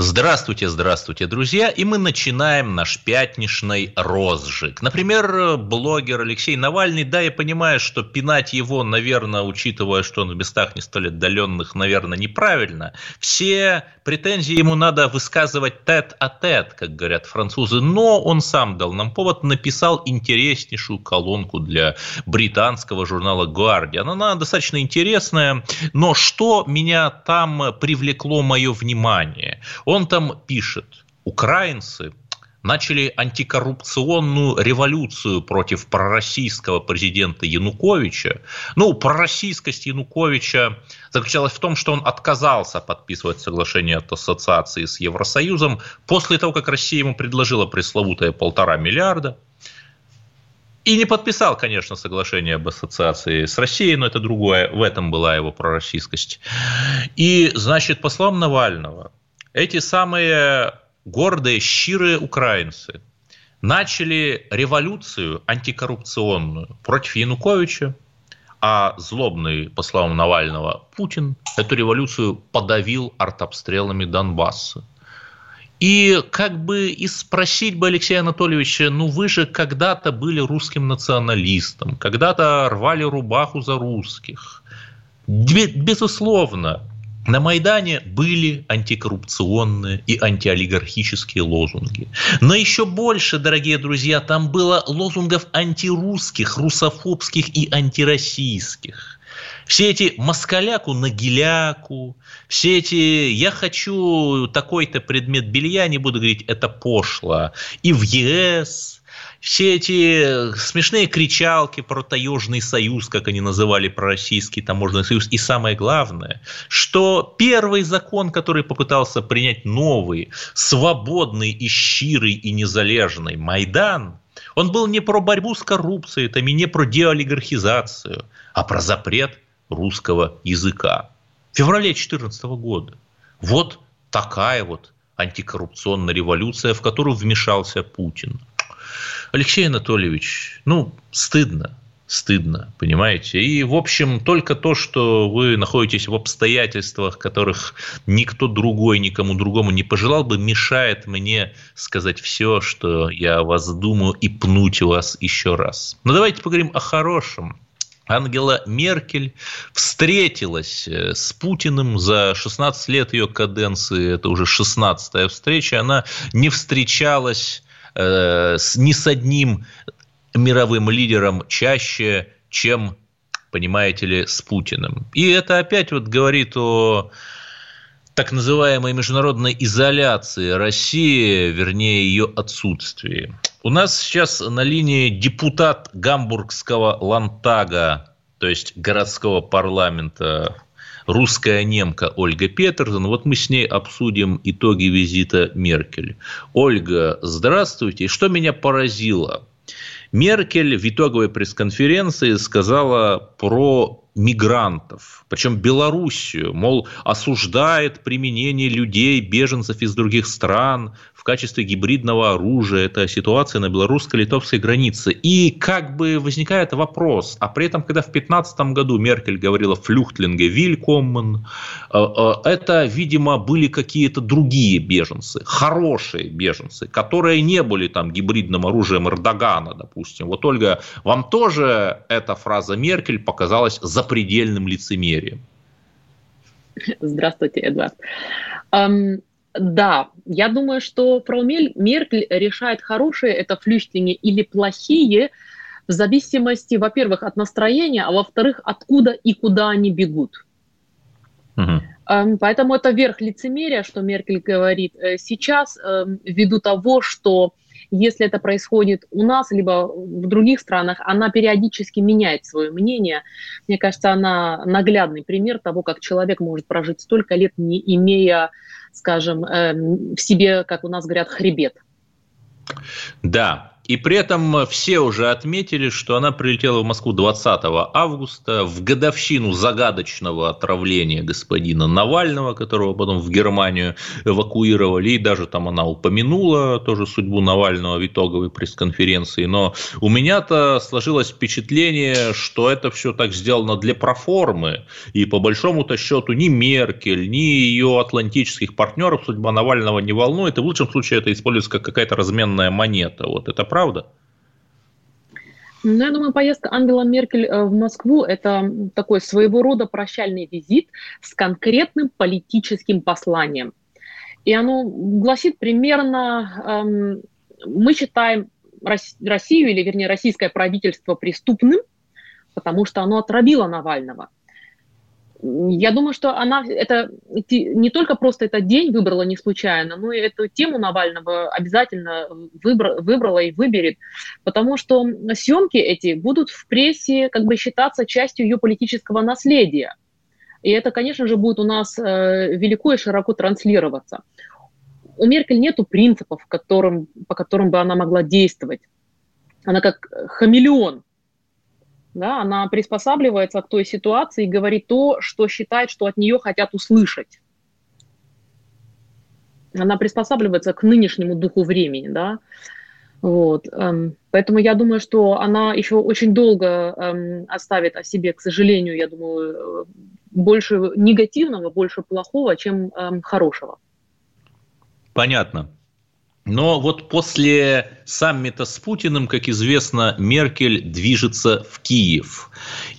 Здравствуйте, здравствуйте, друзья. И мы начинаем наш пятничный розжиг. Например, блогер Алексей Навальный, да, я понимаю, что пинать его, наверное, учитывая, что он в местах не столь отдаленных, наверное, неправильно. Все претензии ему надо высказывать тет-а-тет, как говорят французы. Но он сам дал нам повод, написал интереснейшую колонку для британского журнала Guardian. Она достаточно интересная, но что меня там привлекло мое внимание – он там пишет, украинцы начали антикоррупционную революцию против пророссийского президента Януковича. Ну, пророссийскость Януковича заключалась в том, что он отказался подписывать соглашение от ассоциации с Евросоюзом после того, как Россия ему предложила пресловутые полтора миллиарда. И не подписал, конечно, соглашение об ассоциации с Россией, но это другое. В этом была его пророссийскость. И, значит, по словам Навального, эти самые гордые, щирые украинцы начали революцию антикоррупционную против Януковича, а злобный, по словам Навального, Путин эту революцию подавил артобстрелами Донбасса. И как бы и спросить бы Алексея Анатольевича, ну вы же когда-то были русским националистом, когда-то рвали рубаху за русских. Безусловно, на Майдане были антикоррупционные и антиолигархические лозунги. Но еще больше, дорогие друзья, там было лозунгов антирусских, русофобских и антироссийских. Все эти москаляку на геляку, все эти «я хочу такой-то предмет белья», не буду говорить «это пошло», и в ЕС – все эти смешные кричалки про таежный союз, как они называли про российский таможенный союз, и самое главное, что первый закон, который попытался принять новый, свободный и щирый и незалежный Майдан, он был не про борьбу с коррупцией, там, и не про деолигархизацию, а про запрет русского языка. В феврале 2014 года. Вот такая вот антикоррупционная революция, в которую вмешался Путин. Алексей Анатольевич, ну, стыдно, стыдно, понимаете? И, в общем, только то, что вы находитесь в обстоятельствах, которых никто другой, никому другому не пожелал бы, мешает мне сказать все, что я о вас думаю, и пнуть вас еще раз. Но давайте поговорим о хорошем. Ангела Меркель встретилась э, с Путиным за 16 лет ее каденции, это уже 16-я встреча, она не встречалась с, ни с одним мировым лидером чаще, чем, понимаете ли, с Путиным. И это опять вот говорит о так называемой международной изоляции России, вернее, ее отсутствии. У нас сейчас на линии депутат Гамбургского Лантага, то есть городского парламента русская немка Ольга Петерсон. Вот мы с ней обсудим итоги визита Меркель. Ольга, здравствуйте. Что меня поразило? Меркель в итоговой пресс-конференции сказала про мигрантов, причем Белоруссию, мол, осуждает применение людей, беженцев из других стран в качестве гибридного оружия. Это ситуация на белорусско-литовской границе. И как бы возникает вопрос, а при этом, когда в 2015 году Меркель говорила «флюхтлинге вилькоммен», э, э, это, видимо, были какие-то другие беженцы, хорошие беженцы, которые не были там гибридным оружием Эрдогана, допустим. Вот, Ольга, вам тоже эта фраза Меркель показалась за запредельным лицемерием. Здравствуйте, Эдвард. Um, да, я думаю, что фрау Меркель решает, хорошие это флюштинги или плохие, в зависимости, во-первых, от настроения, а во-вторых, откуда и куда они бегут. Угу. Поэтому это верх лицемерия, что Меркель говорит э, сейчас, ввиду того, что если это происходит у нас, либо в других странах, она периодически меняет свое мнение. Мне кажется, она наглядный пример того, как человек может прожить столько лет, не имея, скажем, эм, в себе, как у нас говорят, хребет. Да, И при этом все уже отметили, что она прилетела в Москву 20 августа в годовщину загадочного отравления господина Навального, которого потом в Германию эвакуировали. И даже там она упомянула тоже судьбу Навального в итоговой пресс-конференции. Но у меня-то сложилось впечатление, что это все так сделано для проформы. И по большому-то счету ни Меркель, ни ее атлантических партнеров судьба Навального не волнует. И в лучшем случае это используется как какая-то разменная монета. Вот это правда? Ну, я думаю, поездка Ангела Меркель э, в Москву – это такой своего рода прощальный визит с конкретным политическим посланием. И оно гласит примерно, эм, мы считаем Россию, или вернее российское правительство преступным, потому что оно отравило Навального. Я думаю, что она это не только просто этот день выбрала не случайно, но и эту тему Навального обязательно выбра, выбрала и выберет, потому что съемки эти будут в прессе как бы считаться частью ее политического наследия. И это, конечно же, будет у нас э, велико и широко транслироваться. У Меркель нету принципов, которым, по которым бы она могла действовать. Она как хамелеон, да, она приспосабливается к той ситуации и говорит то, что считает, что от нее хотят услышать. Она приспосабливается к нынешнему духу времени, да. Вот. Эм, поэтому я думаю, что она еще очень долго эм, оставит о себе, к сожалению, я думаю, больше негативного, больше плохого, чем эм, хорошего. Понятно. Но вот после саммита с Путиным, как известно, Меркель движется в Киев.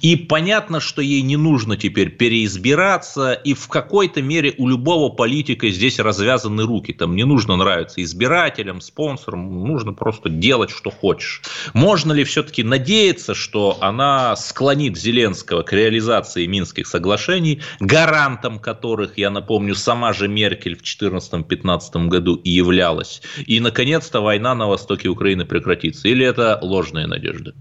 И понятно, что ей не нужно теперь переизбираться, и в какой-то мере у любого политика здесь развязаны руки. Там не нужно нравиться избирателям, спонсорам, нужно просто делать, что хочешь. Можно ли все-таки надеяться, что она склонит Зеленского к реализации Минских соглашений, гарантом которых, я напомню, сама же Меркель в 2014-2015 году и являлась, и, наконец-то, война на востоке Украины прекратится? Или это ложные надежды?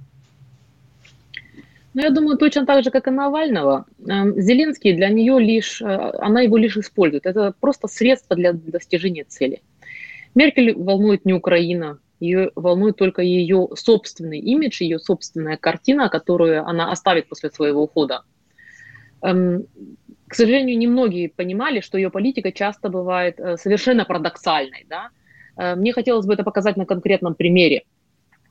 Ну, я думаю, точно так же, как и Навального. Эм, Зеленский для нее лишь, э, она его лишь использует. Это просто средство для достижения цели. Меркель волнует не Украина, ее волнует только ее собственный имидж, ее собственная картина, которую она оставит после своего ухода. Эм, к сожалению, немногие понимали, что ее политика часто бывает э, совершенно парадоксальной. Да? Э, мне хотелось бы это показать на конкретном примере.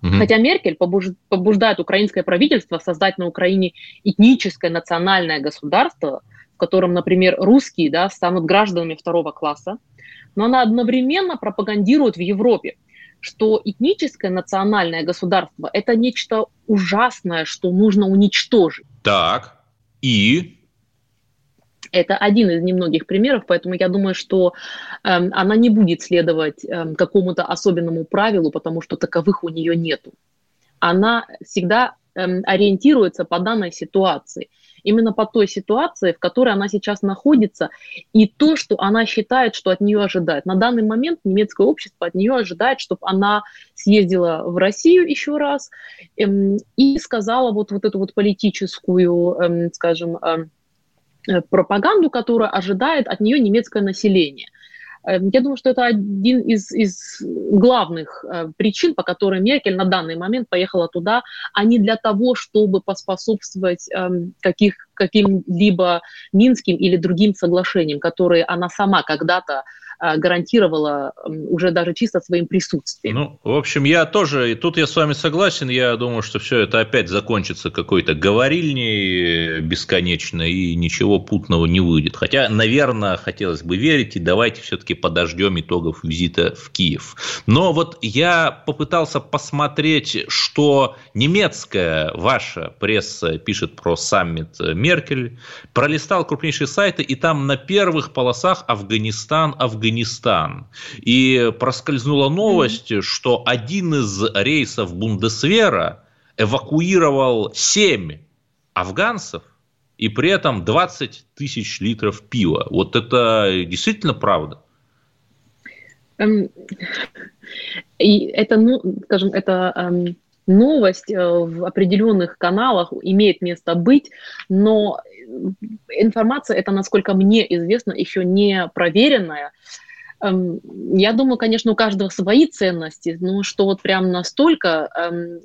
Угу. Хотя Меркель побуждает украинское правительство создать на Украине этническое национальное государство, в котором, например, русские да, станут гражданами второго класса, но она одновременно пропагандирует в Европе, что этническое национальное государство – это нечто ужасное, что нужно уничтожить. Так, и это один из немногих примеров, поэтому я думаю, что э, она не будет следовать э, какому-то особенному правилу, потому что таковых у нее нету. Она всегда э, ориентируется по данной ситуации, именно по той ситуации, в которой она сейчас находится, и то, что она считает, что от нее ожидает. На данный момент немецкое общество от нее ожидает, чтобы она съездила в Россию еще раз эм, и сказала вот, вот эту вот политическую, эм, скажем, Э, пропаганду, которую ожидает от нее немецкое население. Э, я думаю, что это один из, из главных э, причин, по которой Меркель на данный момент поехала туда, а не для того, чтобы поспособствовать э, каких, каким-либо Минским или другим соглашениям, которые она сама когда-то гарантировала уже даже чисто своим присутствием. Ну, в общем, я тоже, и тут я с вами согласен, я думаю, что все это опять закончится какой-то говорильней бесконечно, и ничего путного не выйдет. Хотя, наверное, хотелось бы верить, и давайте все-таки подождем итогов визита в Киев. Но вот я попытался посмотреть, что немецкая ваша пресса пишет про саммит Меркель, пролистал крупнейшие сайты, и там на первых полосах Афганистан, Афганистан, Афганистан. И проскользнула новость, mm-hmm. что один из рейсов Бундесвера эвакуировал 7 афганцев, и при этом 20 тысяч литров пива. Вот это действительно правда? Эм, и это, ну, скажем, это эм, новость э, в определенных каналах имеет место быть, но информация это, насколько мне известно, еще не проверенная. Эм, я думаю, конечно, у каждого свои ценности, но что вот прям настолько эм,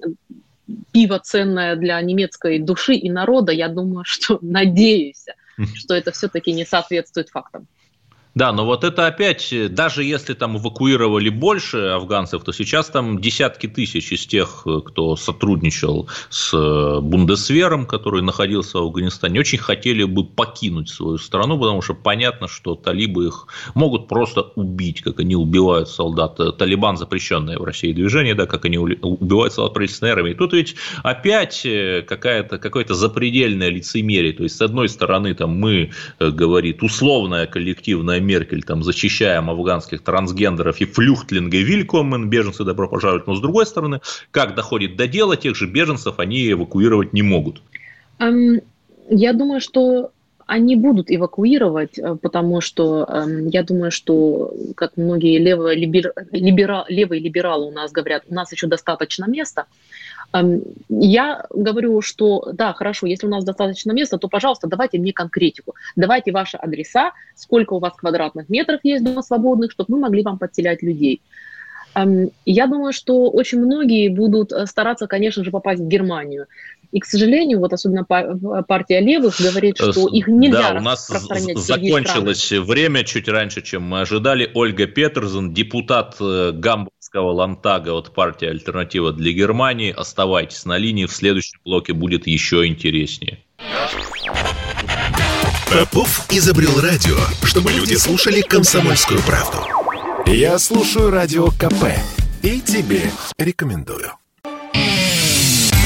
пиво ценное для немецкой души и народа, я думаю, что надеюсь, что это все-таки не соответствует фактам. Да, но вот это опять, э, даже если там эвакуировали больше афганцев, то сейчас там десятки тысяч из тех, э, кто сотрудничал с э, Бундесвером, который находился в Афганистане, очень хотели бы покинуть свою страну, потому что понятно, что талибы их могут просто убить, как они убивают солдат. Талибан запрещенное в России движение, да, как они убивают солдат правительственной армии. Тут ведь опять какая-то, какое-то запредельное лицемерие. То есть, с одной стороны, там мы, говорит, условная коллективная Меркель, там, защищаем афганских трансгендеров и флюхтлинга и вилькомен, беженцы добро пожаловать, но с другой стороны, как доходит до дела, тех же беженцев они эвакуировать не могут. Я думаю, что они будут эвакуировать, э, потому что э, я думаю, что, как многие левые, либер, либера, левые либералы у нас говорят, у нас еще достаточно места. Я говорю, что да, хорошо, если у нас достаточно места, то, пожалуйста, давайте мне конкретику. Давайте ваши адреса, сколько у вас квадратных метров есть дома свободных, чтобы мы могли вам подселять людей. Я думаю, что очень многие будут э, стараться, конечно же, попасть в Германию. И, к сожалению, вот особенно партия левых говорит, э, что их нельзя Да, у нас закончилось страны. время чуть раньше, чем мы ожидали. Ольга Петерсон, депутат э, Гамбургского Лантага от партии «Альтернатива для Германии». Оставайтесь на линии, в следующем блоке будет еще интереснее. Попов изобрел радио, чтобы люди слушали комсомольскую правду. Я слушаю радио КП и тебе рекомендую.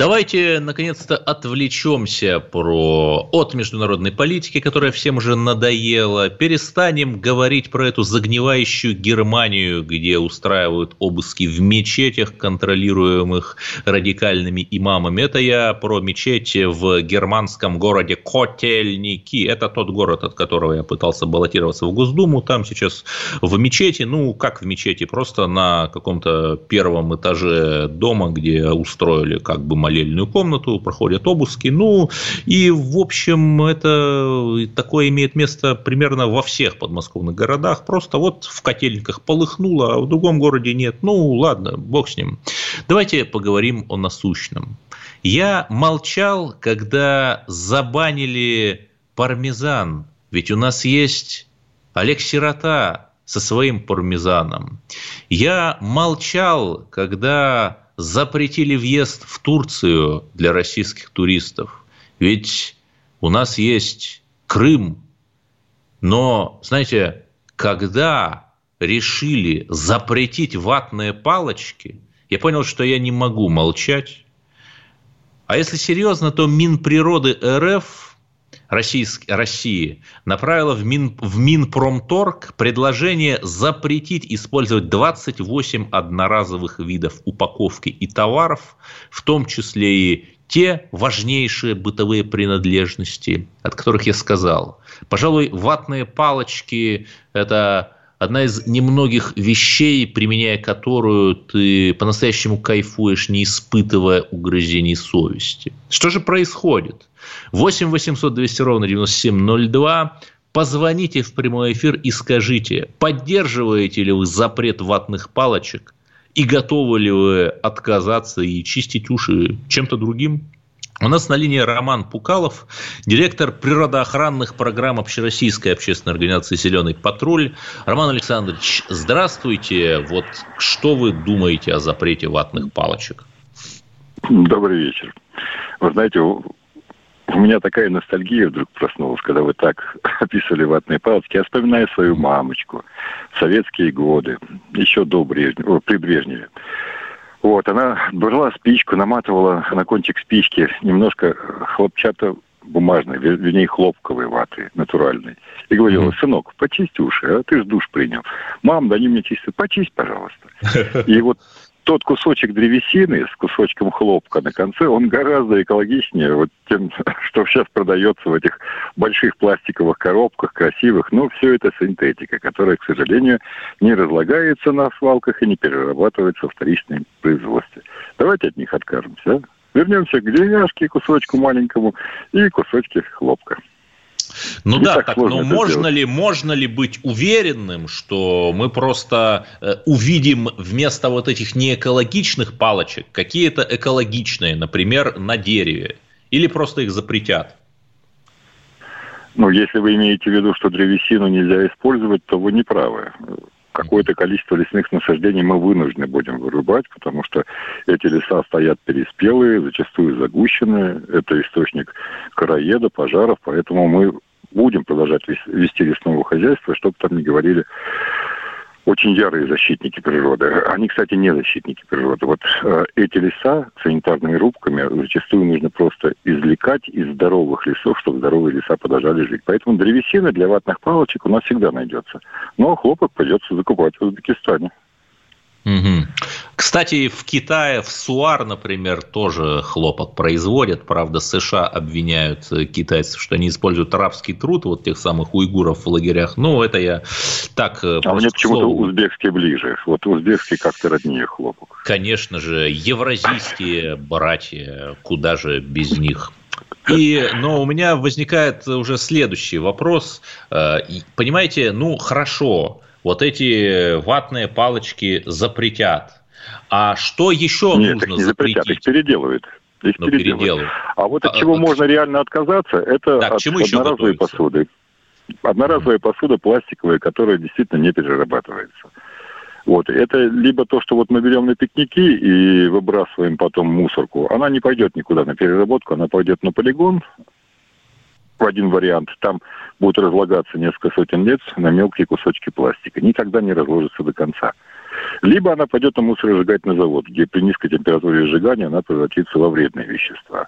Давайте, наконец-то, отвлечемся про... от международной политики, которая всем уже надоела. Перестанем говорить про эту загнивающую Германию, где устраивают обыски в мечетях, контролируемых радикальными имамами. Это я про мечети в германском городе Котельники. Это тот город, от которого я пытался баллотироваться в Госдуму. Там сейчас в мечети, ну, как в мечети, просто на каком-то первом этаже дома, где устроили как бы молельную комнату, проходят обыски. Ну, и, в общем, это такое имеет место примерно во всех подмосковных городах. Просто вот в котельниках полыхнуло, а в другом городе нет. Ну, ладно, бог с ним. Давайте поговорим о насущном. Я молчал, когда забанили пармезан. Ведь у нас есть Олег Сирота со своим пармезаном. Я молчал, когда запретили въезд в Турцию для российских туристов. Ведь у нас есть Крым. Но, знаете, когда решили запретить ватные палочки, я понял, что я не могу молчать. А если серьезно, то Минприроды РФ России направила в, Мин... в Минпромторг предложение запретить использовать 28 одноразовых видов упаковки и товаров, в том числе и те важнейшие бытовые принадлежности, от которых я сказал. Пожалуй, ватные палочки – это одна из немногих вещей, применяя которую ты по-настоящему кайфуешь, не испытывая угрызений совести. Что же происходит? 8 800 200 ровно 9702. Позвоните в прямой эфир и скажите, поддерживаете ли вы запрет ватных палочек и готовы ли вы отказаться и чистить уши чем-то другим? У нас на линии Роман Пукалов, директор природоохранных программ Общероссийской общественной организации «Зеленый патруль». Роман Александрович, здравствуйте. Вот что вы думаете о запрете ватных палочек? Добрый вечер. Вы знаете, у меня такая ностальгия вдруг проснулась, когда вы так описывали ватные палочки. Я вспоминаю свою мамочку советские годы, еще до Брежнева, при Брежневе. Вот, она брала спичку, наматывала на кончик спички немножко хлопчато бумажной, вернее, хлопковой ваты, натуральной. И говорила, сынок, почисти уши, а ты ж душ принял. Мам, да не мне чистят, почисть, пожалуйста. И вот тот кусочек древесины с кусочком хлопка на конце, он гораздо экологичнее вот тем, что сейчас продается в этих больших пластиковых коробках, красивых. Но все это синтетика, которая, к сожалению, не разлагается на свалках и не перерабатывается в вторичном производстве. Давайте от них откажемся, а? Вернемся к деревяшке, кусочку маленькому и кусочки хлопка. Ну Не да, так, так но можно ли, можно ли быть уверенным, что мы просто э, увидим вместо вот этих неэкологичных палочек какие-то экологичные, например, на дереве, или просто их запретят? Ну, если вы имеете в виду, что древесину нельзя использовать, то вы не правы. Какое-то количество лесных насаждений мы вынуждены будем вырубать, потому что эти леса стоят переспелые, зачастую загущенные. Это источник короеда, пожаров, поэтому мы будем продолжать вести лесного хозяйства, чтобы там не говорили очень ярые защитники природы. Они, кстати, не защитники природы. Вот э, эти леса санитарными рубками зачастую нужно просто извлекать из здоровых лесов, чтобы здоровые леса продолжали жить. Поэтому древесина для ватных палочек у нас всегда найдется. Но хлопок придется закупать в Узбекистане. Угу. Кстати, в Китае, в СУАР, например, тоже хлопок производят. Правда, США обвиняют э, китайцев, что они используют рабский труд, вот тех самых уйгуров в лагерях. Ну, это я так... Э, а мне почему-то узбекский ближе. Вот узбекский как-то роднее хлопок. Конечно же, евразийские братья, куда же без них. И, но у меня возникает уже следующий вопрос. Э, понимаете, ну хорошо, вот эти ватные палочки запретят. А что еще Нет, нужно их не запретить? запретят, их переделывают. Их ну, переделывают. переделывают. А вот от а, чего а, можно реально отказаться, это да, от одноразовой посуды. Одноразовая mm. посуда пластиковая, которая действительно не перерабатывается. Вот. Это либо то, что вот мы берем на пикники и выбрасываем потом мусорку, она не пойдет никуда на переработку, она пойдет на полигон, в один вариант, там будут разлагаться несколько сотен лет на мелкие кусочки пластика. Никогда не разложится до конца. Либо она пойдет на мусоросжигательный завод, где при низкой температуре сжигания она превратится во вредные вещества.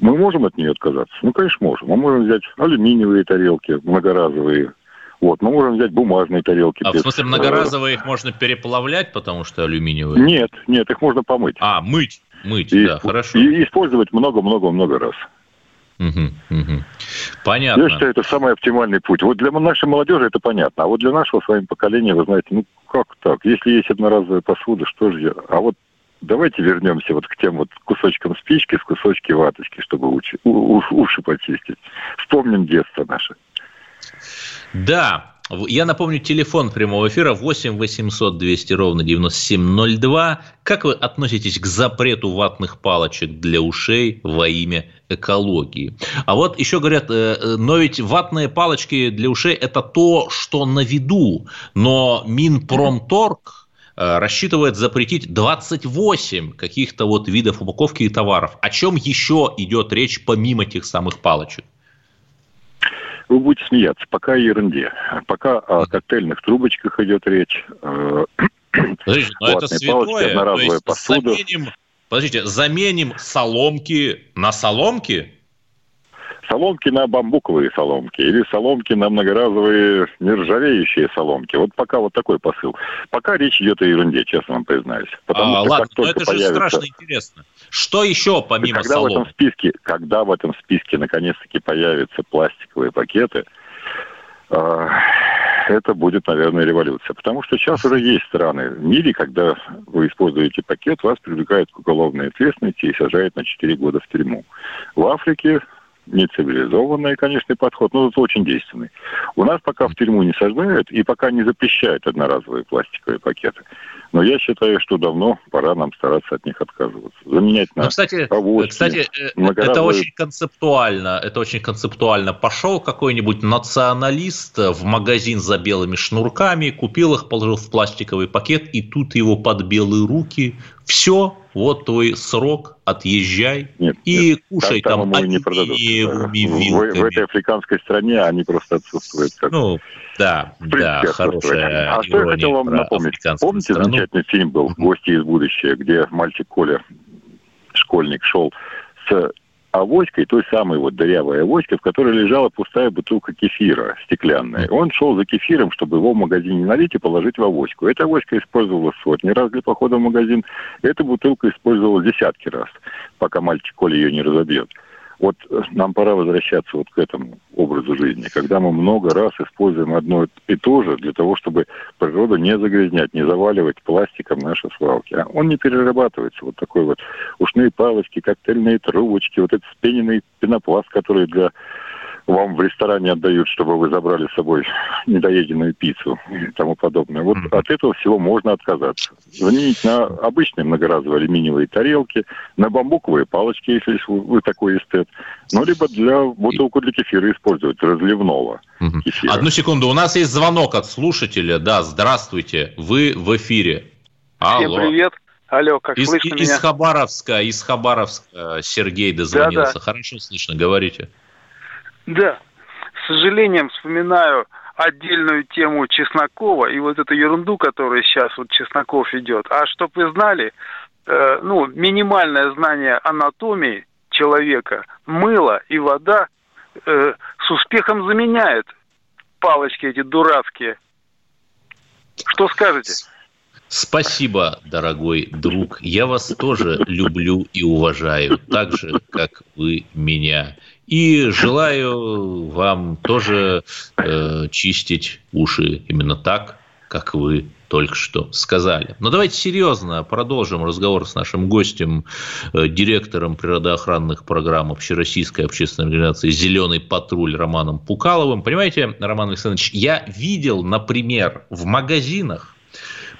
Мы можем от нее отказаться? Ну, конечно, можем. Мы можем взять алюминиевые тарелки, многоразовые, вот, мы можем взять бумажные тарелки. А без... в смысле многоразовые их можно переплавлять, потому что алюминиевые? Нет, нет, их можно помыть. А, мыть, мыть, и, да, хорошо. И использовать много-много-много раз. Угу, угу. Понятно. Я считаю, это самый оптимальный путь. Вот для нашей молодежи это понятно. А вот для нашего с вами поколения, вы знаете, ну как так? Если есть одноразовая посуда, что же я? А вот давайте вернемся вот к тем вот кусочкам спички с кусочки ваточки, чтобы уши, уши почистить. Вспомним детство наше. Да, я напомню, телефон прямого эфира 8 800 200 ровно 9702. Как вы относитесь к запрету ватных палочек для ушей во имя экологии? А вот еще говорят, э, э, но ведь ватные палочки для ушей – это то, что на виду. Но Минпромторг э, рассчитывает запретить 28 каких-то вот видов упаковки и товаров. О чем еще идет речь помимо тех самых палочек? Вы будете смеяться, пока о ерунде. Пока о коктейльных трубочках идет речь. Э, Подождите, но это святое. Палочки, одноразовая посуда. Заменим, подождите, заменим соломки на соломки? Соломки на бамбуковые соломки или соломки на многоразовые нержавеющие соломки. Вот пока вот такой посыл. Пока речь идет о ерунде, честно вам признаюсь. Потому а, что ладно, но это появится... же страшно интересно. Что еще помимо когда соломки? В этом списке, когда в этом списке наконец-таки появятся пластиковые пакеты, э, это будет, наверное, революция. Потому что сейчас уже есть страны в мире, когда вы используете пакет, вас привлекают к уголовной ответственности и сажают на 4 года в тюрьму. В Африке нецивилизованный, конечно, подход, но это очень действенный. У нас пока в тюрьму не сажают и пока не запрещают одноразовые пластиковые пакеты. Но я считаю, что давно пора нам стараться от них отказываться. Заменять на ну, кстати, авоськи, кстати, э, это очень концептуально. Это очень концептуально. Пошел какой-нибудь националист в магазин за белыми шнурками, купил их, положил в пластиковый пакет, и тут его под белые руки. Все, вот твой срок, отъезжай нет, и нет, кушай там, там не продадут. В, в этой африканской стране они просто отсутствуют. Как... Ну, да, да, хорошая А что я хотел вам напомнить? Помните, страну? замечательный фильм был «Гости из будущего», где мальчик Коля, школьник, шел с авоськой, той самой вот дырявой авоськой, в которой лежала пустая бутылка кефира стеклянная. Он шел за кефиром, чтобы его в магазине налить и положить в авоську. Эта авоська использовалась сотни раз для похода в магазин. Эта бутылка использовалась десятки раз, пока мальчик Коля ее не разобьет. Вот нам пора возвращаться вот к этому образу жизни, когда мы много раз используем одно и то же для того, чтобы природу не загрязнять, не заваливать пластиком наши свалки. А он не перерабатывается. Вот такой вот ушные палочки, коктейльные трубочки, вот этот спененный пенопласт, который для вам в ресторане отдают, чтобы вы забрали с собой недоеденную пиццу и тому подобное. Вот mm-hmm. от этого всего можно отказаться. Заменить на обычные многоразовые алюминиевые тарелки, на бамбуковые палочки, если вы такой эстет, ну, либо для бутылку для кефира использовать, разливного mm-hmm. кефира. Одну секунду, у нас есть звонок от слушателя. Да, здравствуйте, вы в эфире. Алло. Всем привет. Алло, как из, слышно из меня? Хабаровска, из Хабаровска Сергей дозвонился. Да, да. Хорошо слышно, говорите. Да, с сожалением вспоминаю отдельную тему Чеснокова и вот эту ерунду, которая сейчас вот Чесноков идет. А чтоб вы знали, э, ну, минимальное знание анатомии человека, мыло и вода э, с успехом заменяет палочки эти дурацкие. Что скажете? Спасибо, дорогой друг. Я вас тоже люблю и уважаю, так же, как вы меня. И желаю вам тоже э, чистить уши именно так, как вы только что сказали. Но давайте серьезно продолжим разговор с нашим гостем, э, директором природоохранных программ Общероссийской общественной организации «Зеленый патруль» Романом Пукаловым. Понимаете, Роман Александрович, я видел, например, в магазинах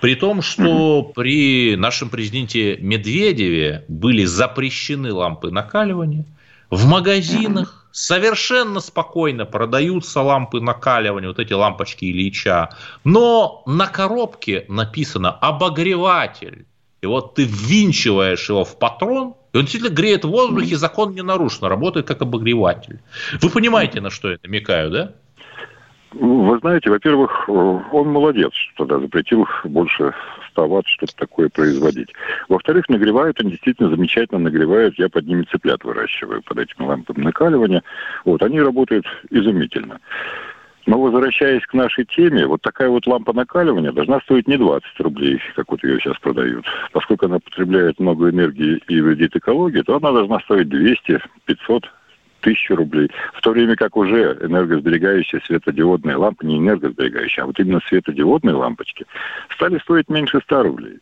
при том, что при нашем президенте Медведеве были запрещены лампы накаливания, в магазинах совершенно спокойно продаются лампы накаливания, вот эти лампочки Ильича, но на коробке написано «обогреватель». И вот ты ввинчиваешь его в патрон, и он действительно греет в воздухе, закон не нарушен, работает как обогреватель. Вы понимаете, на что я намекаю, да? Вы знаете, во-первых, он молодец, что тогда запретил больше 100 ватт что-то такое производить. Во-вторых, нагревает он действительно замечательно нагревает. Я под ними цыплят выращиваю, под этими лампами накаливания. Вот, они работают изумительно. Но возвращаясь к нашей теме, вот такая вот лампа накаливания должна стоить не 20 рублей, как вот ее сейчас продают. Поскольку она потребляет много энергии и вредит экологии, то она должна стоить 200, 500, тысячу рублей, в то время как уже энергосберегающие светодиодные лампы, не энергосберегающие, а вот именно светодиодные лампочки, стали стоить меньше 100 рублей.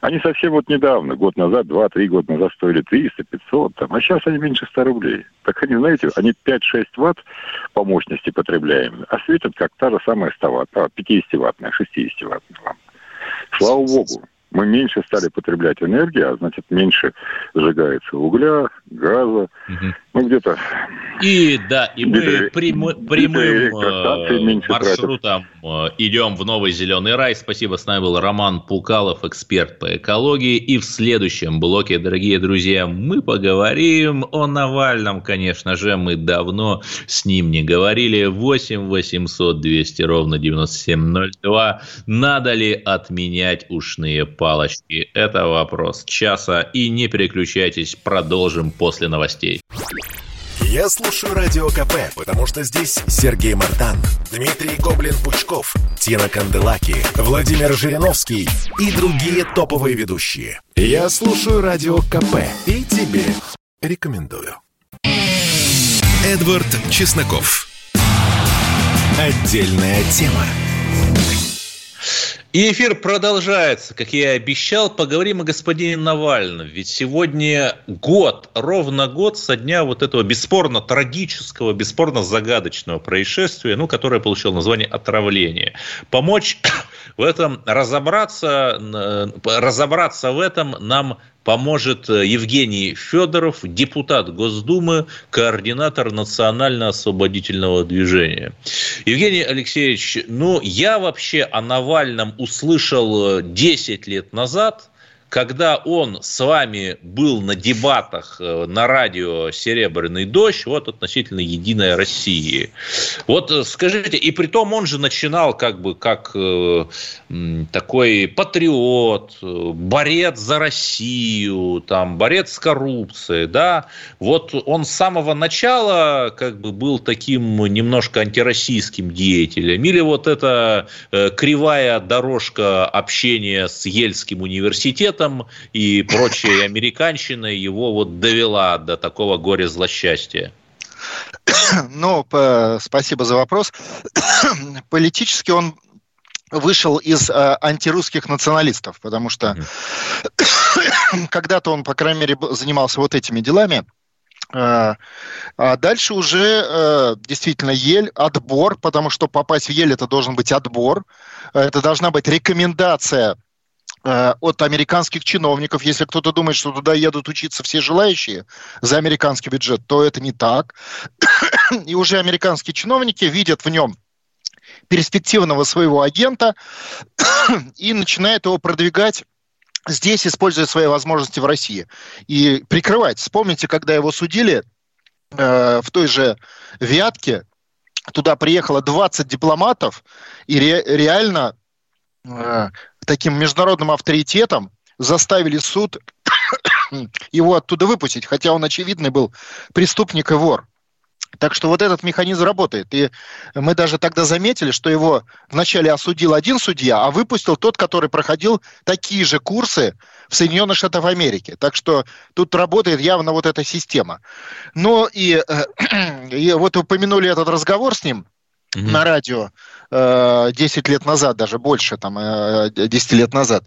Они совсем вот недавно, год назад, два-три года назад стоили 300, 500, там, а сейчас они меньше 100 рублей. Так они, знаете, они 5-6 ватт по мощности потребляем, а светят как та же самая 100 ватт, 50-ваттная, 60-ваттная лампа. Слава богу, мы меньше стали потреблять энергии, а значит меньше сжигается угля, газа. Угу. Ну, где-то... И да, и мы прям, прямым э, маршрутом э, идем в новый зеленый рай. Спасибо, с нами был Роман Пукалов, эксперт по экологии. И в следующем блоке, дорогие друзья, мы поговорим о Навальном, конечно же. Мы давно с ним не говорили. 8 800 200 ровно 9702. Надо ли отменять ушные палочки? Это вопрос часа. И не переключайтесь, продолжим после новостей. Я слушаю Радио КП, потому что здесь Сергей Мартан, Дмитрий Гоблин-Пучков, Тина Канделаки, Владимир Жириновский и другие топовые ведущие. Я слушаю Радио КП и тебе рекомендую. Эдвард Чесноков. Отдельная тема. И эфир продолжается. Как я и обещал, поговорим о господине Навальном. Ведь сегодня год, ровно год со дня вот этого бесспорно трагического, бесспорно загадочного происшествия, ну, которое получило название отравление. Помочь в этом разобраться, разобраться в этом нам поможет э, Евгений Федоров, депутат Госдумы, координатор национально-освободительного движения. Евгений Алексеевич, ну я вообще о Навальном услышал 10 э, лет назад – когда он с вами был на дебатах э, на радио «Серебряный дождь», вот относительно «Единой России». Вот э, скажите, и при том он же начинал как бы как э, такой патриот, борец за Россию, там, борец с коррупцией, да, вот он с самого начала как бы был таким немножко антироссийским деятелем, или вот эта кривая дорожка общения с Ельским университетом, этом и прочей американщиной его вот довела до такого горя злосчастья? Ну, спасибо за вопрос. Политически он вышел из э, антирусских националистов, потому что когда-то он, по крайней мере, занимался вот этими делами. Э, а дальше уже э, действительно Ель, отбор, потому что попасть в Ель это должен быть отбор, это должна быть рекомендация э, от американских чиновников. Если кто-то думает, что туда едут учиться все желающие за американский бюджет, то это не так. И уже американские чиновники видят в нем перспективного своего агента и начинают его продвигать здесь, используя свои возможности в России. И прикрывать. Вспомните, когда его судили э, в той же Вятке, туда приехало 20 дипломатов, и ре, реально э, таким международным авторитетом заставили суд его оттуда выпустить, хотя он очевидный был преступник и вор. Так что вот этот механизм работает. И мы даже тогда заметили, что его вначале осудил один судья, а выпустил тот, который проходил такие же курсы в Соединенных Штатах Америки. Так что тут работает явно вот эта система. Ну и, э, и вот упомянули этот разговор с ним mm-hmm. на радио. 10 э, лет назад, даже больше, там, 10 э, лет назад.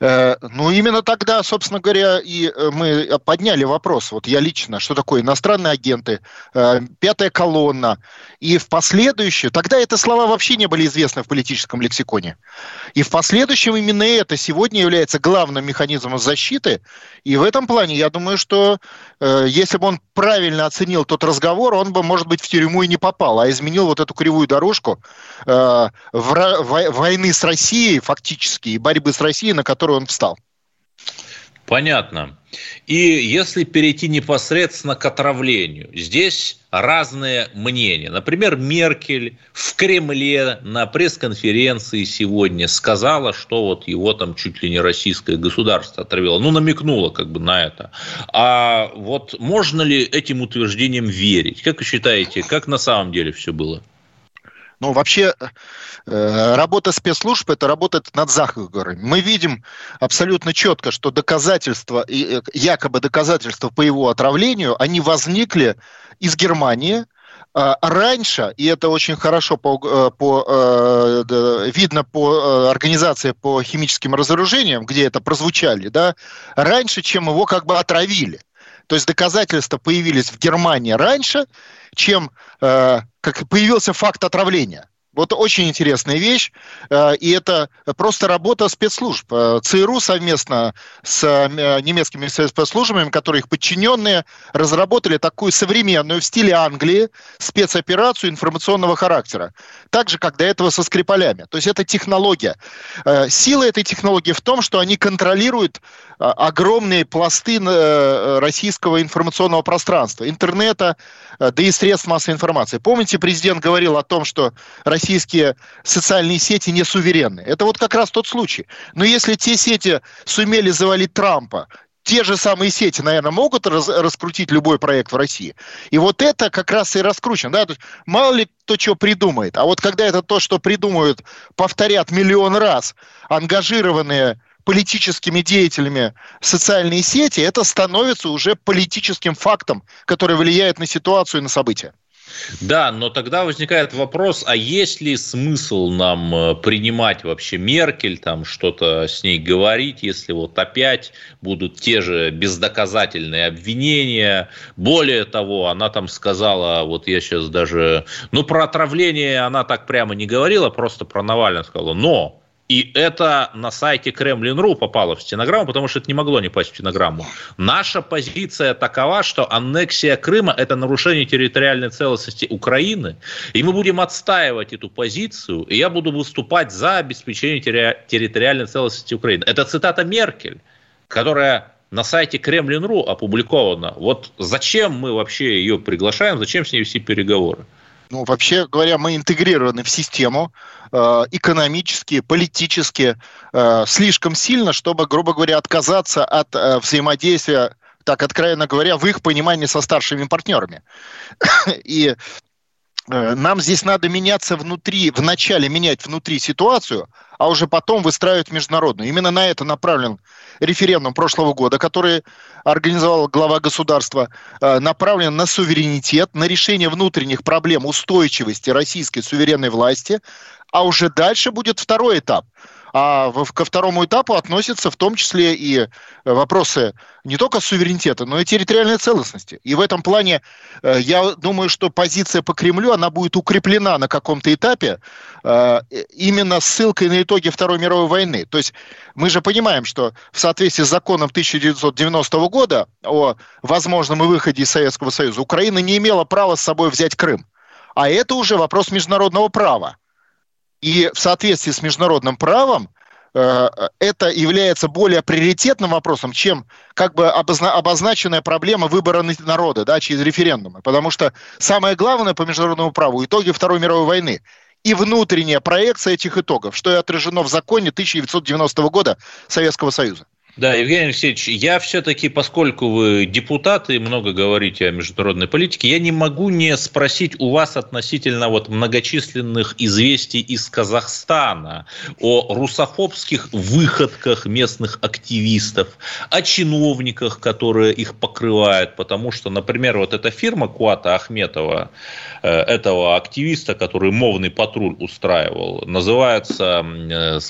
Э, ну, именно тогда, собственно говоря, и мы подняли вопрос, вот я лично, что такое иностранные агенты, пятая колонна, и в последующем, тогда это слова вообще не были известны в политическом лексиконе, и в последующем именно это сегодня является главным механизмом защиты, и в этом плане я думаю, что если бы он правильно оценил тот разговор, он бы, может быть, в тюрьму и не попал, а изменил вот эту кривую дорожку, Э, войны с Россией фактически и борьбы с Россией, на которую он встал. Понятно. И если перейти непосредственно к отравлению, здесь разные мнения. Например, Меркель в Кремле на пресс-конференции сегодня сказала, что вот его там чуть ли не российское государство отравило. Ну, намекнула как бы на это. А вот можно ли этим утверждениям верить? Как вы считаете, как на самом деле все было? Ну, вообще, э, работа спецслужб – это работа над заговорами. Мы видим абсолютно четко, что доказательства, э, якобы доказательства по его отравлению, они возникли из Германии, а раньше, и это очень хорошо по, э, по, видно по организации по химическим разоружениям, где это прозвучали, да, раньше, чем его как бы отравили. То есть доказательства появились в Германии раньше, чем э, как появился факт отравления. Вот очень интересная вещь, э, и это просто работа спецслужб. Э, ЦРУ совместно с э, немецкими спецслужбами, которые их подчиненные, разработали такую современную в стиле Англии спецоперацию информационного характера. Так же, как до этого со Скрипалями. То есть это технология. Сила этой технологии в том, что они контролируют огромные пласты российского информационного пространства, интернета, да и средств массовой информации. Помните, президент говорил о том, что Россия российские социальные сети не суверенны. Это вот как раз тот случай. Но если те сети сумели завалить Трампа, те же самые сети, наверное, могут раз, раскрутить любой проект в России. И вот это как раз и раскручено. Да? мало ли кто что придумает. А вот когда это то, что придумают, повторят миллион раз ангажированные политическими деятелями социальные сети, это становится уже политическим фактом, который влияет на ситуацию и на события. Да, но тогда возникает вопрос, а есть ли смысл нам э, принимать вообще Меркель, там что-то с ней говорить, если вот опять будут те же бездоказательные обвинения. Более того, она там сказала, вот я сейчас даже, ну про отравление она так прямо не говорила, просто про Навального сказала, но и это на сайте Kremlin.ru попало в стенограмму, потому что это не могло не попасть в стенограмму. Наша позиция такова, что аннексия Крыма – это нарушение территориальной целостности Украины, и мы будем отстаивать эту позицию, и я буду выступать за обеспечение территориальной целостности Украины. Это цитата Меркель, которая на сайте Kremlin.ru опубликована. Вот зачем мы вообще ее приглашаем, зачем с ней вести переговоры? Ну, вообще говоря, мы интегрированы в систему э, экономически, политически э, слишком сильно, чтобы, грубо говоря, отказаться от э, взаимодействия, так откровенно говоря, в их понимании со старшими партнерами. И нам здесь надо меняться внутри, вначале менять внутри ситуацию, а уже потом выстраивать международную. Именно на это направлен референдум прошлого года, который организовал глава государства, э, направлен на суверенитет, на решение внутренних проблем устойчивости российской суверенной власти, а уже дальше будет второй этап – а ко второму этапу относятся в том числе и э, вопросы не только суверенитета, но и территориальной целостности. И в этом плане э, я думаю, что позиция по Кремлю, она будет укреплена на каком-то этапе э, именно ссылкой на итоги Второй мировой войны. То есть мы же понимаем, что в соответствии с законом 1990 года о возможном выходе из Советского Союза Украина не имела права с собой взять Крым. А это уже вопрос международного права. И в соответствии с международным правом э, это является более приоритетным вопросом, чем как бы обозна- обозначенная проблема выбора народа да, через референдумы. Потому что самое главное по международному праву – итоги Второй мировой войны и внутренняя проекция этих итогов, что и отражено в законе 1990 года Советского Союза. Да, Евгений Алексеевич, я все-таки, поскольку вы депутаты и много говорите о международной политике, я не могу не спросить у вас относительно вот многочисленных известий из Казахстана о русофобских выходках местных активистов, о чиновниках, которые их покрывают, потому что, например, вот эта фирма Куата Ахметова, э, этого активиста, который мовный патруль устраивал, называется э,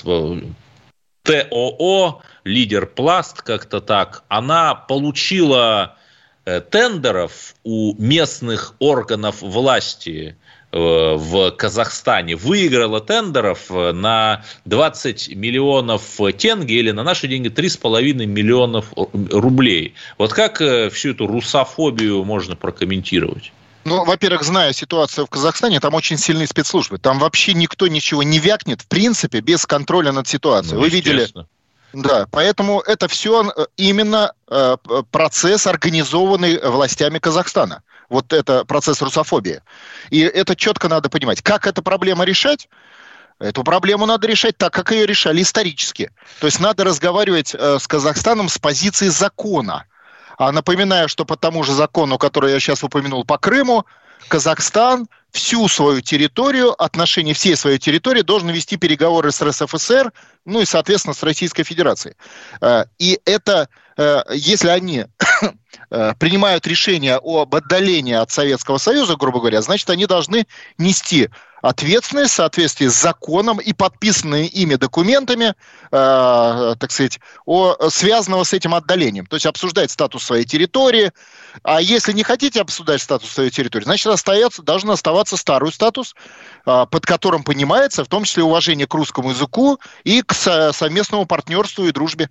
ТОО лидер Пласт, как-то так, она получила э, тендеров у местных органов власти э, в Казахстане выиграла тендеров э, на 20 миллионов тенге или на наши деньги 3,5 миллионов рублей. Вот как всю эту русофобию можно прокомментировать? Ну, во-первых, зная ситуацию в Казахстане, там очень сильные спецслужбы. Там вообще никто ничего не вякнет, в принципе, без контроля над ситуацией. Ну, Вы видели... Да, поэтому это все э, именно э, процесс, организованный властями Казахстана. Вот это процесс русофобии. И это четко надо понимать. Как эту проблему решать? Эту проблему надо решать так, как ее решали исторически. То есть надо разговаривать э, с Казахстаном с позиции закона а напоминаю, что по тому же закону, который я сейчас упомянул по Крыму, Казахстан всю свою территорию, отношения всей своей территории должен вести переговоры с РСФСР, ну и, соответственно, с Российской Федерацией. Э, и это, э, если они э, принимают решение об отдалении от Советского Союза, грубо говоря, значит, они должны нести ответственность в соответствии с законом и подписанными ими документами, так сказать, о, связанного с этим отдалением. То есть обсуждать статус своей территории. А если не хотите обсуждать статус своей территории, значит, остается, должен оставаться старый статус, под которым понимается в том числе уважение к русскому языку и к совместному партнерству и дружбе.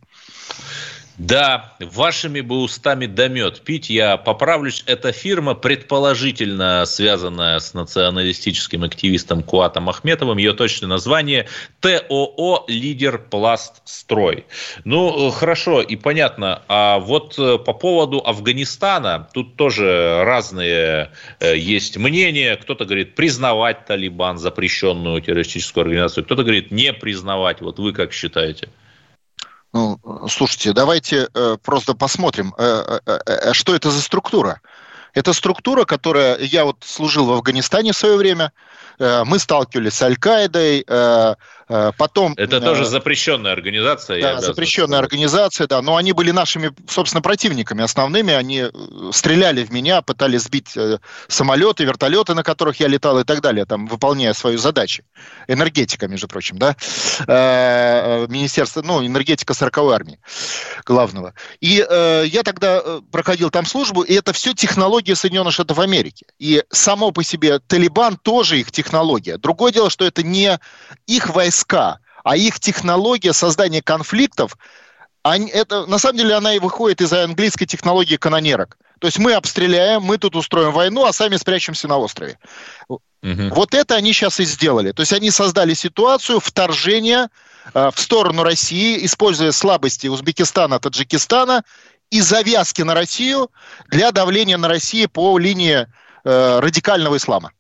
Да, вашими бы устами домет пить. Я поправлюсь. Эта фирма, предположительно связанная с националистическим активистом Куатом Ахметовым, ее точное название ТОО «Лидер Пласт Строй». Ну, хорошо и понятно. А вот э, по поводу Афганистана, тут тоже разные э, есть мнения. Кто-то говорит признавать Талибан, запрещенную террористическую организацию. Кто-то говорит не признавать. Вот вы как считаете? Ну, слушайте, давайте э, просто посмотрим, э, э, э, э, что это за структура. Это структура, которая... Я вот служил в Афганистане в свое время. Э, мы сталкивались с Аль-Каидой, э, Э, потом... Это тоже запрещенная организация. Да, запрещенная организация, да. Но они были нашими, собственно, противниками основными. Они стреляли в меня, пытались сбить самолеты, вертолеты, на которых я летал и так далее, там, выполняя свою задачу. Энергетика, между прочим, да. Министерство, ну, энергетика 40-й армии главного. И я тогда проходил там службу, и это все технология Соединенных Штатов Америки. И само по себе Талибан тоже их технология. Другое дело, что это не их войска, войска, а их технология создания конфликтов, они, это, на самом деле она и выходит из английской технологии канонерок. То есть мы обстреляем, мы тут устроим войну, а сами спрячемся на острове. Угу. Вот это они сейчас и сделали. То есть они создали ситуацию вторжения э, в сторону России, используя слабости Узбекистана, Таджикистана и завязки на Россию для давления на Россию по линии э, радикального ислама.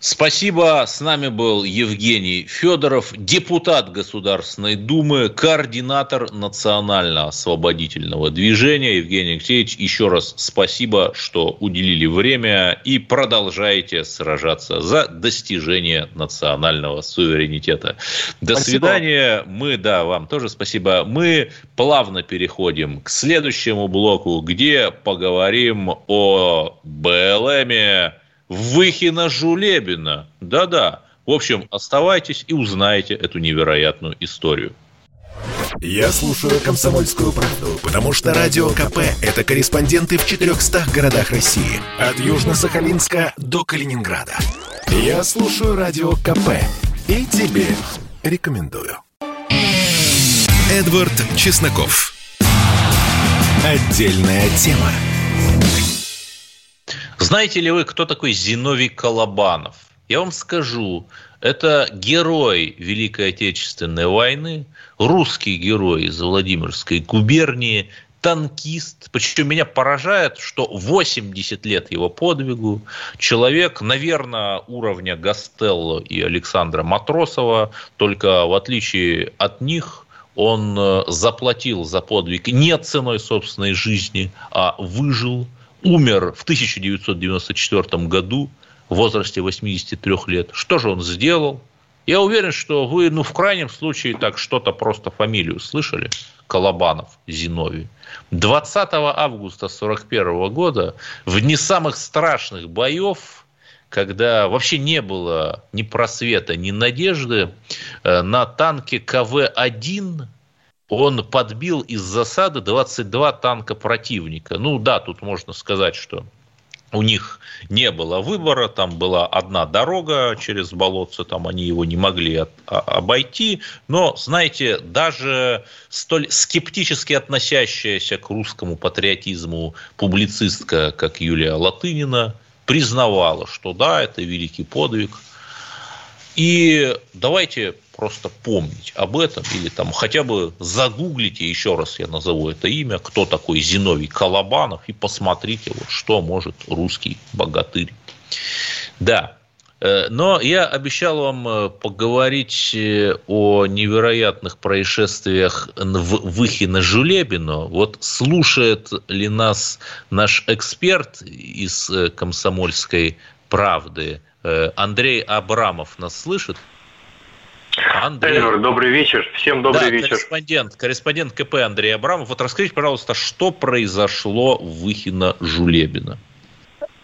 Спасибо. С нами был Евгений Федоров, депутат Государственной Думы, координатор Национального освободительного движения. Евгений Алексеевич, еще раз спасибо, что уделили время и продолжаете сражаться за достижение национального суверенитета. До спасибо. свидания. Мы, да, вам тоже спасибо. Мы плавно переходим к следующему блоку, где поговорим о БЛМе, Выхина Жулебина. Да-да. В общем, оставайтесь и узнаете эту невероятную историю. Я слушаю «Комсомольскую правду», потому что «Радио КП» — это корреспонденты в 400 городах России. От Южно-Сахалинска до Калининграда. Я слушаю «Радио КП» и тебе рекомендую. Эдвард Чесноков. Отдельная тема. Знаете ли вы, кто такой Зиновий Колобанов? Я вам скажу, это герой Великой Отечественной войны, русский герой из Владимирской губернии, танкист. Причем меня поражает, что 80 лет его подвигу. Человек, наверное, уровня Гастелло и Александра Матросова, только в отличие от них он э, заплатил за подвиг не ценой собственной жизни, а выжил – умер в 1994 году в возрасте 83 лет. Что же он сделал? Я уверен, что вы, ну, в крайнем случае, так что-то просто фамилию слышали. Колобанов Зиновий. 20 августа 1941 года, в дни самых страшных боев, когда вообще не было ни просвета, ни надежды, э, на танке КВ-1 он подбил из засады 22 танка противника. Ну да, тут можно сказать, что у них не было выбора, там была одна дорога через болотце, там они его не могли от, а, обойти, но, знаете, даже столь скептически относящаяся к русскому патриотизму публицистка, как Юлия Латынина, признавала, что да, это великий подвиг. И давайте просто помнить об этом или там хотя бы загуглите, еще раз я назову это имя, кто такой Зиновий Колобанов и посмотрите, вот что может русский богатырь. Да, э, но я обещал вам э, поговорить э, о невероятных происшествиях в Выхе на Жулебино. Вот слушает ли нас наш эксперт из «Комсомольской правды» Андрей Абрамов нас слышит? Андрей. Эльвар, добрый вечер. Всем добрый да, вечер. Корреспондент, корреспондент КП Андрей Абрамов. Вот расскажите, пожалуйста, что произошло в Выхино Жулебина?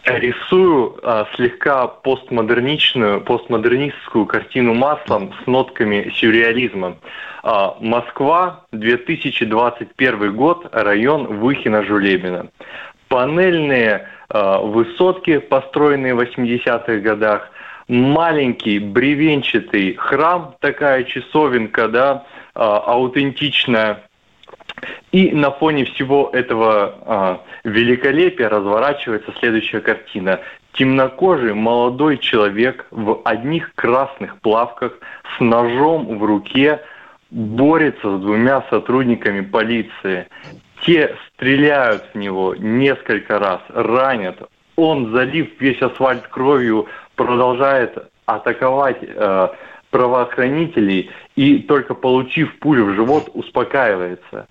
Рисую а, слегка постмодерничную, постмодернистскую картину маслом с нотками сюрреализма. А, Москва, 2021 год, район Выхино-Жулебина. Панельные высотки, построенные в 80-х годах, маленький бревенчатый храм, такая часовенка, да, а, аутентичная. И на фоне всего этого а, великолепия разворачивается следующая картина. Темнокожий молодой человек в одних красных плавках с ножом в руке борется с двумя сотрудниками полиции. Те стреляют в него несколько раз, ранят. Он, залив весь асфальт кровью, продолжает атаковать э, правоохранителей и только получив пулю в живот успокаивается.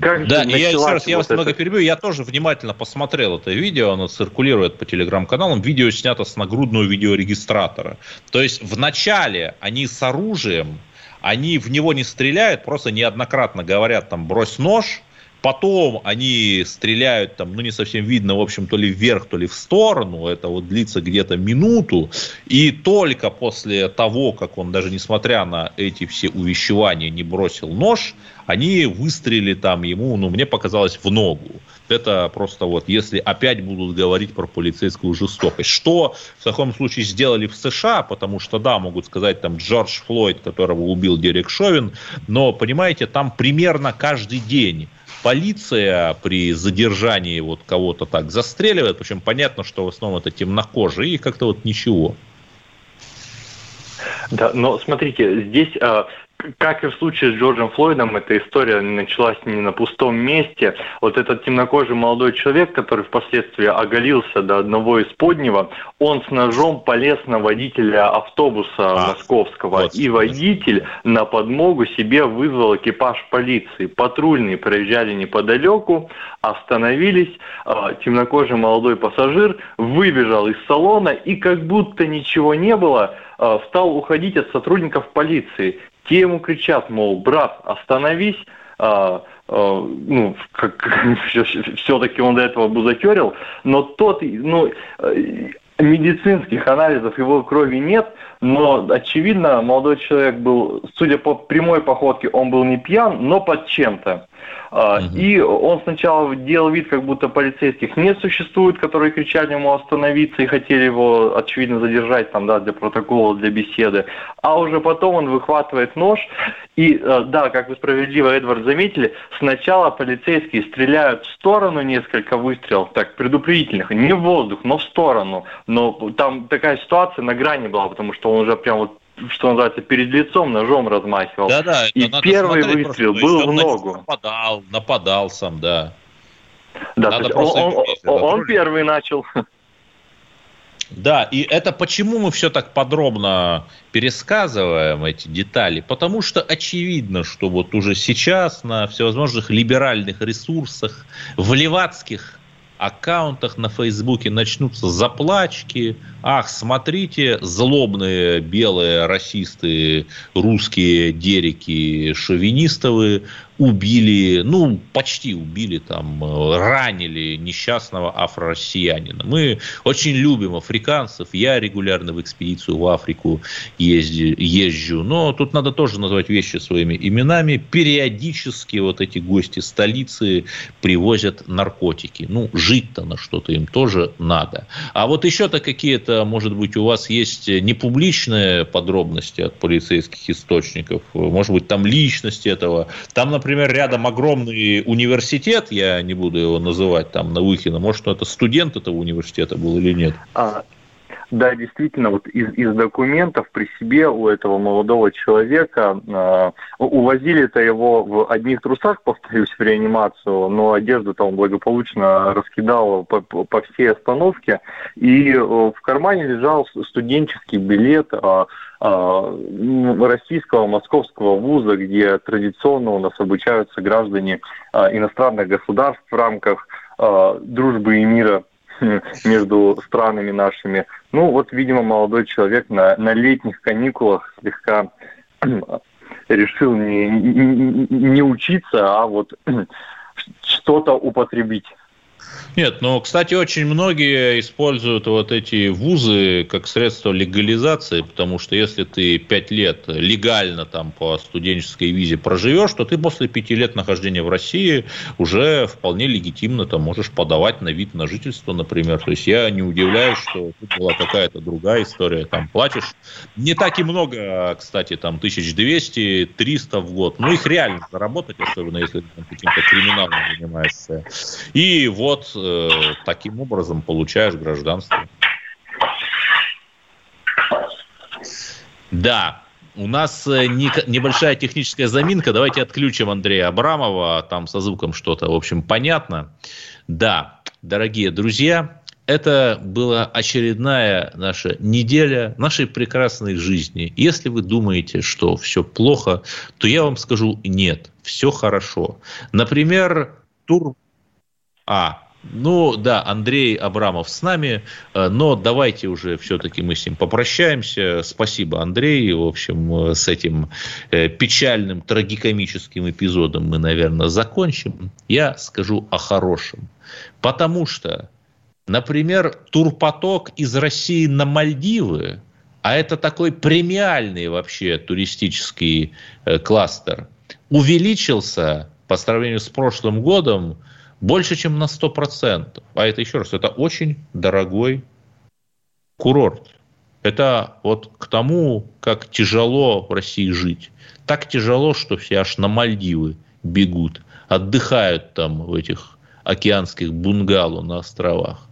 Как да, я еще раз, я вас это... много перебью, я тоже внимательно посмотрел это видео, оно циркулирует по телеграм-каналам, видео снято с нагрудного видеорегистратора. То есть вначале они с оружием, они в него не стреляют, просто неоднократно говорят там брось нож, Потом они стреляют, там, ну, не совсем видно, в общем, то ли вверх, то ли в сторону. Это вот длится где-то минуту. И только после того, как он, даже несмотря на эти все увещевания, не бросил нож, они выстрелили там ему, ну, мне показалось, в ногу. Это просто вот, если опять будут говорить про полицейскую жестокость. Что в таком случае сделали в США, потому что, да, могут сказать там Джордж Флойд, которого убил Дерек Шовин, но, понимаете, там примерно каждый день полиция при задержании вот кого-то так застреливает, причем понятно, что в основном это темнокожие, и как-то вот ничего. Да, но смотрите, здесь э, как и в случае с Джорджем Флойдом, эта история началась не на пустом месте. Вот этот темнокожий молодой человек, который впоследствии оголился до одного из поднего, он с ножом полез на водителя автобуса а, московского. Вот. И водитель на подмогу себе вызвал экипаж полиции. Патрульные проезжали неподалеку, остановились. А, темнокожий молодой пассажир выбежал из салона и как будто ничего не было, а, стал уходить от сотрудников полиции. Те ему кричат, мол, брат, остановись, а, а, ну, как, все-таки он до этого бузатерил, но тот, ну, э, медицинских анализов его крови нет, но, очевидно, молодой человек был, судя по прямой походке, он был не пьян, но под чем-то. Угу. И он сначала делал вид, как будто полицейских не существует, которые кричали ему остановиться и хотели его, очевидно, задержать там, да, для протокола, для беседы. А уже потом он выхватывает нож. И, э, да, как вы справедливо, Эдвард, заметили, сначала полицейские стреляют в сторону несколько выстрелов, так, предупредительных, не в воздух, но в сторону. Но там такая ситуация на грани была, потому что он уже прям вот что называется, перед лицом ножом размахивал. Да, да. И первый выстрел был в ногу. Нападал, нападал сам, да. Да, Надо он, он, он, он первый начал. Да, и это почему мы все так подробно пересказываем эти детали? Потому что очевидно, что вот уже сейчас на всевозможных либеральных ресурсах, в левацких аккаунтах на Фейсбуке начнутся заплачки. Ах, смотрите, злобные белые расисты, русские дерики, шовинистовые убили, ну, почти убили, там, ранили несчастного афро-россиянина. Мы очень любим африканцев. Я регулярно в экспедицию в Африку езди, езжу. Но тут надо тоже назвать вещи своими именами. Периодически вот эти гости столицы привозят наркотики. Ну, жить-то на что-то им тоже надо. А вот еще-то какие-то, может быть, у вас есть непубличные подробности от полицейских источников? Может быть, там личность этого? Там, например, например, рядом огромный университет, я не буду его называть там на Выхино, может, это студент этого университета был или нет? А, да, действительно, вот из, из документов при себе у этого молодого человека э, увозили-то его в одних трусах, повторюсь, в реанимацию, но одежду-то он благополучно раскидал по, по всей остановке, и э, в кармане лежал студенческий билет э, российского московского вуза, где традиционно у нас обучаются граждане э, иностранных государств в рамках э, дружбы и мира между странами нашими. Ну, вот, видимо, молодой человек на, на летних каникулах слегка решил не, не, не учиться, а вот что-то употребить. Нет, ну, кстати, очень многие используют вот эти вузы как средство легализации, потому что если ты пять лет легально там по студенческой визе проживешь, то ты после пяти лет нахождения в России уже вполне легитимно там можешь подавать на вид на жительство, например. То есть я не удивляюсь, что тут была какая-то другая история, там платишь не так и много, кстати, там 1200-300 в год, но их реально заработать, особенно если ты каким-то криминалом занимаешься. И вот э, таким образом получаешь гражданство. Да, у нас э, небольшая техническая заминка. Давайте отключим Андрея Абрамова. Там со звуком что-то, в общем, понятно. Да, дорогие друзья, это была очередная наша неделя нашей прекрасной жизни. Если вы думаете, что все плохо, то я вам скажу нет, все хорошо. Например, тур... А, ну да, Андрей Абрамов с нами, э, но давайте уже все-таки мы с ним попрощаемся. Спасибо, Андрей. В общем, э, с этим э, печальным, трагикомическим эпизодом мы, наверное, закончим. Я скажу о хорошем. Потому что, например, турпоток из России на Мальдивы, а это такой премиальный вообще туристический кластер, увеличился по сравнению с прошлым годом больше, чем на 100%. А это, еще раз, это очень дорогой курорт. Это вот к тому, как тяжело в России жить. Так тяжело, что все аж на Мальдивы бегут, отдыхают там в этих океанских бунгало на островах.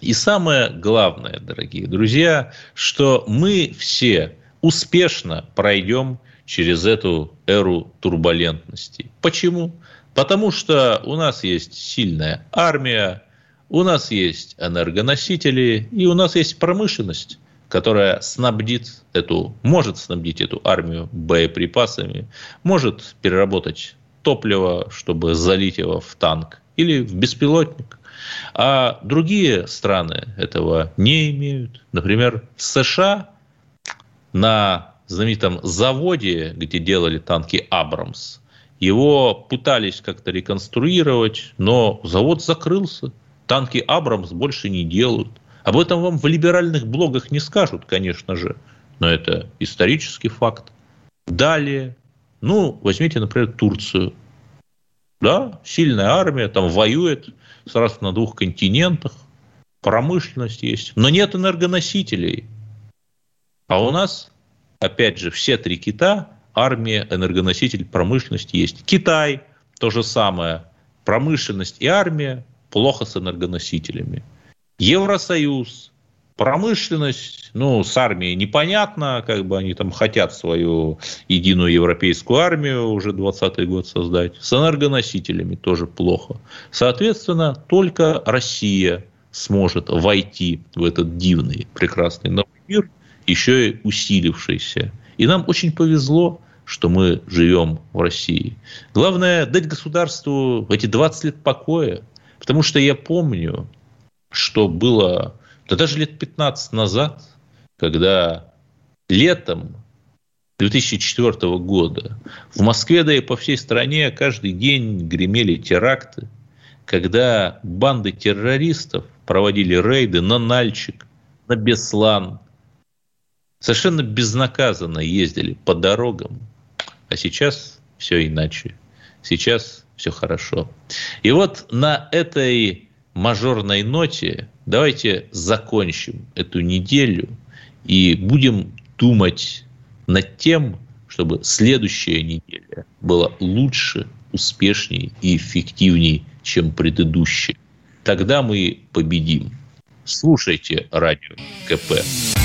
И самое главное, дорогие друзья, что мы все успешно пройдем через эту эру турбулентности. Почему? Потому что у нас есть сильная армия, у нас есть энергоносители и у нас есть промышленность, которая снабдит эту, может снабдить эту армию боеприпасами, может переработать топливо, чтобы залить его в танк или в беспилотник. А другие страны этого не имеют. Например, в США на знаменитом заводе, где делали танки «Абрамс», его пытались как-то реконструировать, но завод закрылся. Танки «Абрамс» больше не делают. Об этом вам в либеральных блогах не скажут, конечно же, но это исторический факт. Далее, ну, возьмите, например, Турцию. Да, сильная армия, там воюет сразу на двух континентах, промышленность есть, но нет энергоносителей. А у нас, опять же, все три кита, армия, энергоноситель, промышленность есть. Китай, то же самое, промышленность и армия, плохо с энергоносителями. Евросоюз, промышленность, ну, с армией непонятно, как бы они там хотят свою единую европейскую армию уже 20 год создать. С энергоносителями тоже плохо. Соответственно, только Россия сможет войти в этот дивный, прекрасный новый мир, еще и усилившийся. И нам очень повезло, что мы живем в России. Главное дать государству эти 20 лет покоя, потому что я помню, что было да даже лет 15 назад, когда летом 2004 года в Москве, да и по всей стране каждый день гремели теракты, когда банды террористов проводили рейды на Нальчик, на Беслан, совершенно безнаказанно ездили по дорогам, а сейчас все иначе. Сейчас все хорошо. И вот на этой мажорной ноте давайте закончим эту неделю и будем думать над тем, чтобы следующая неделя была лучше, успешнее и эффективнее, чем предыдущая. Тогда мы победим. Слушайте радио КП.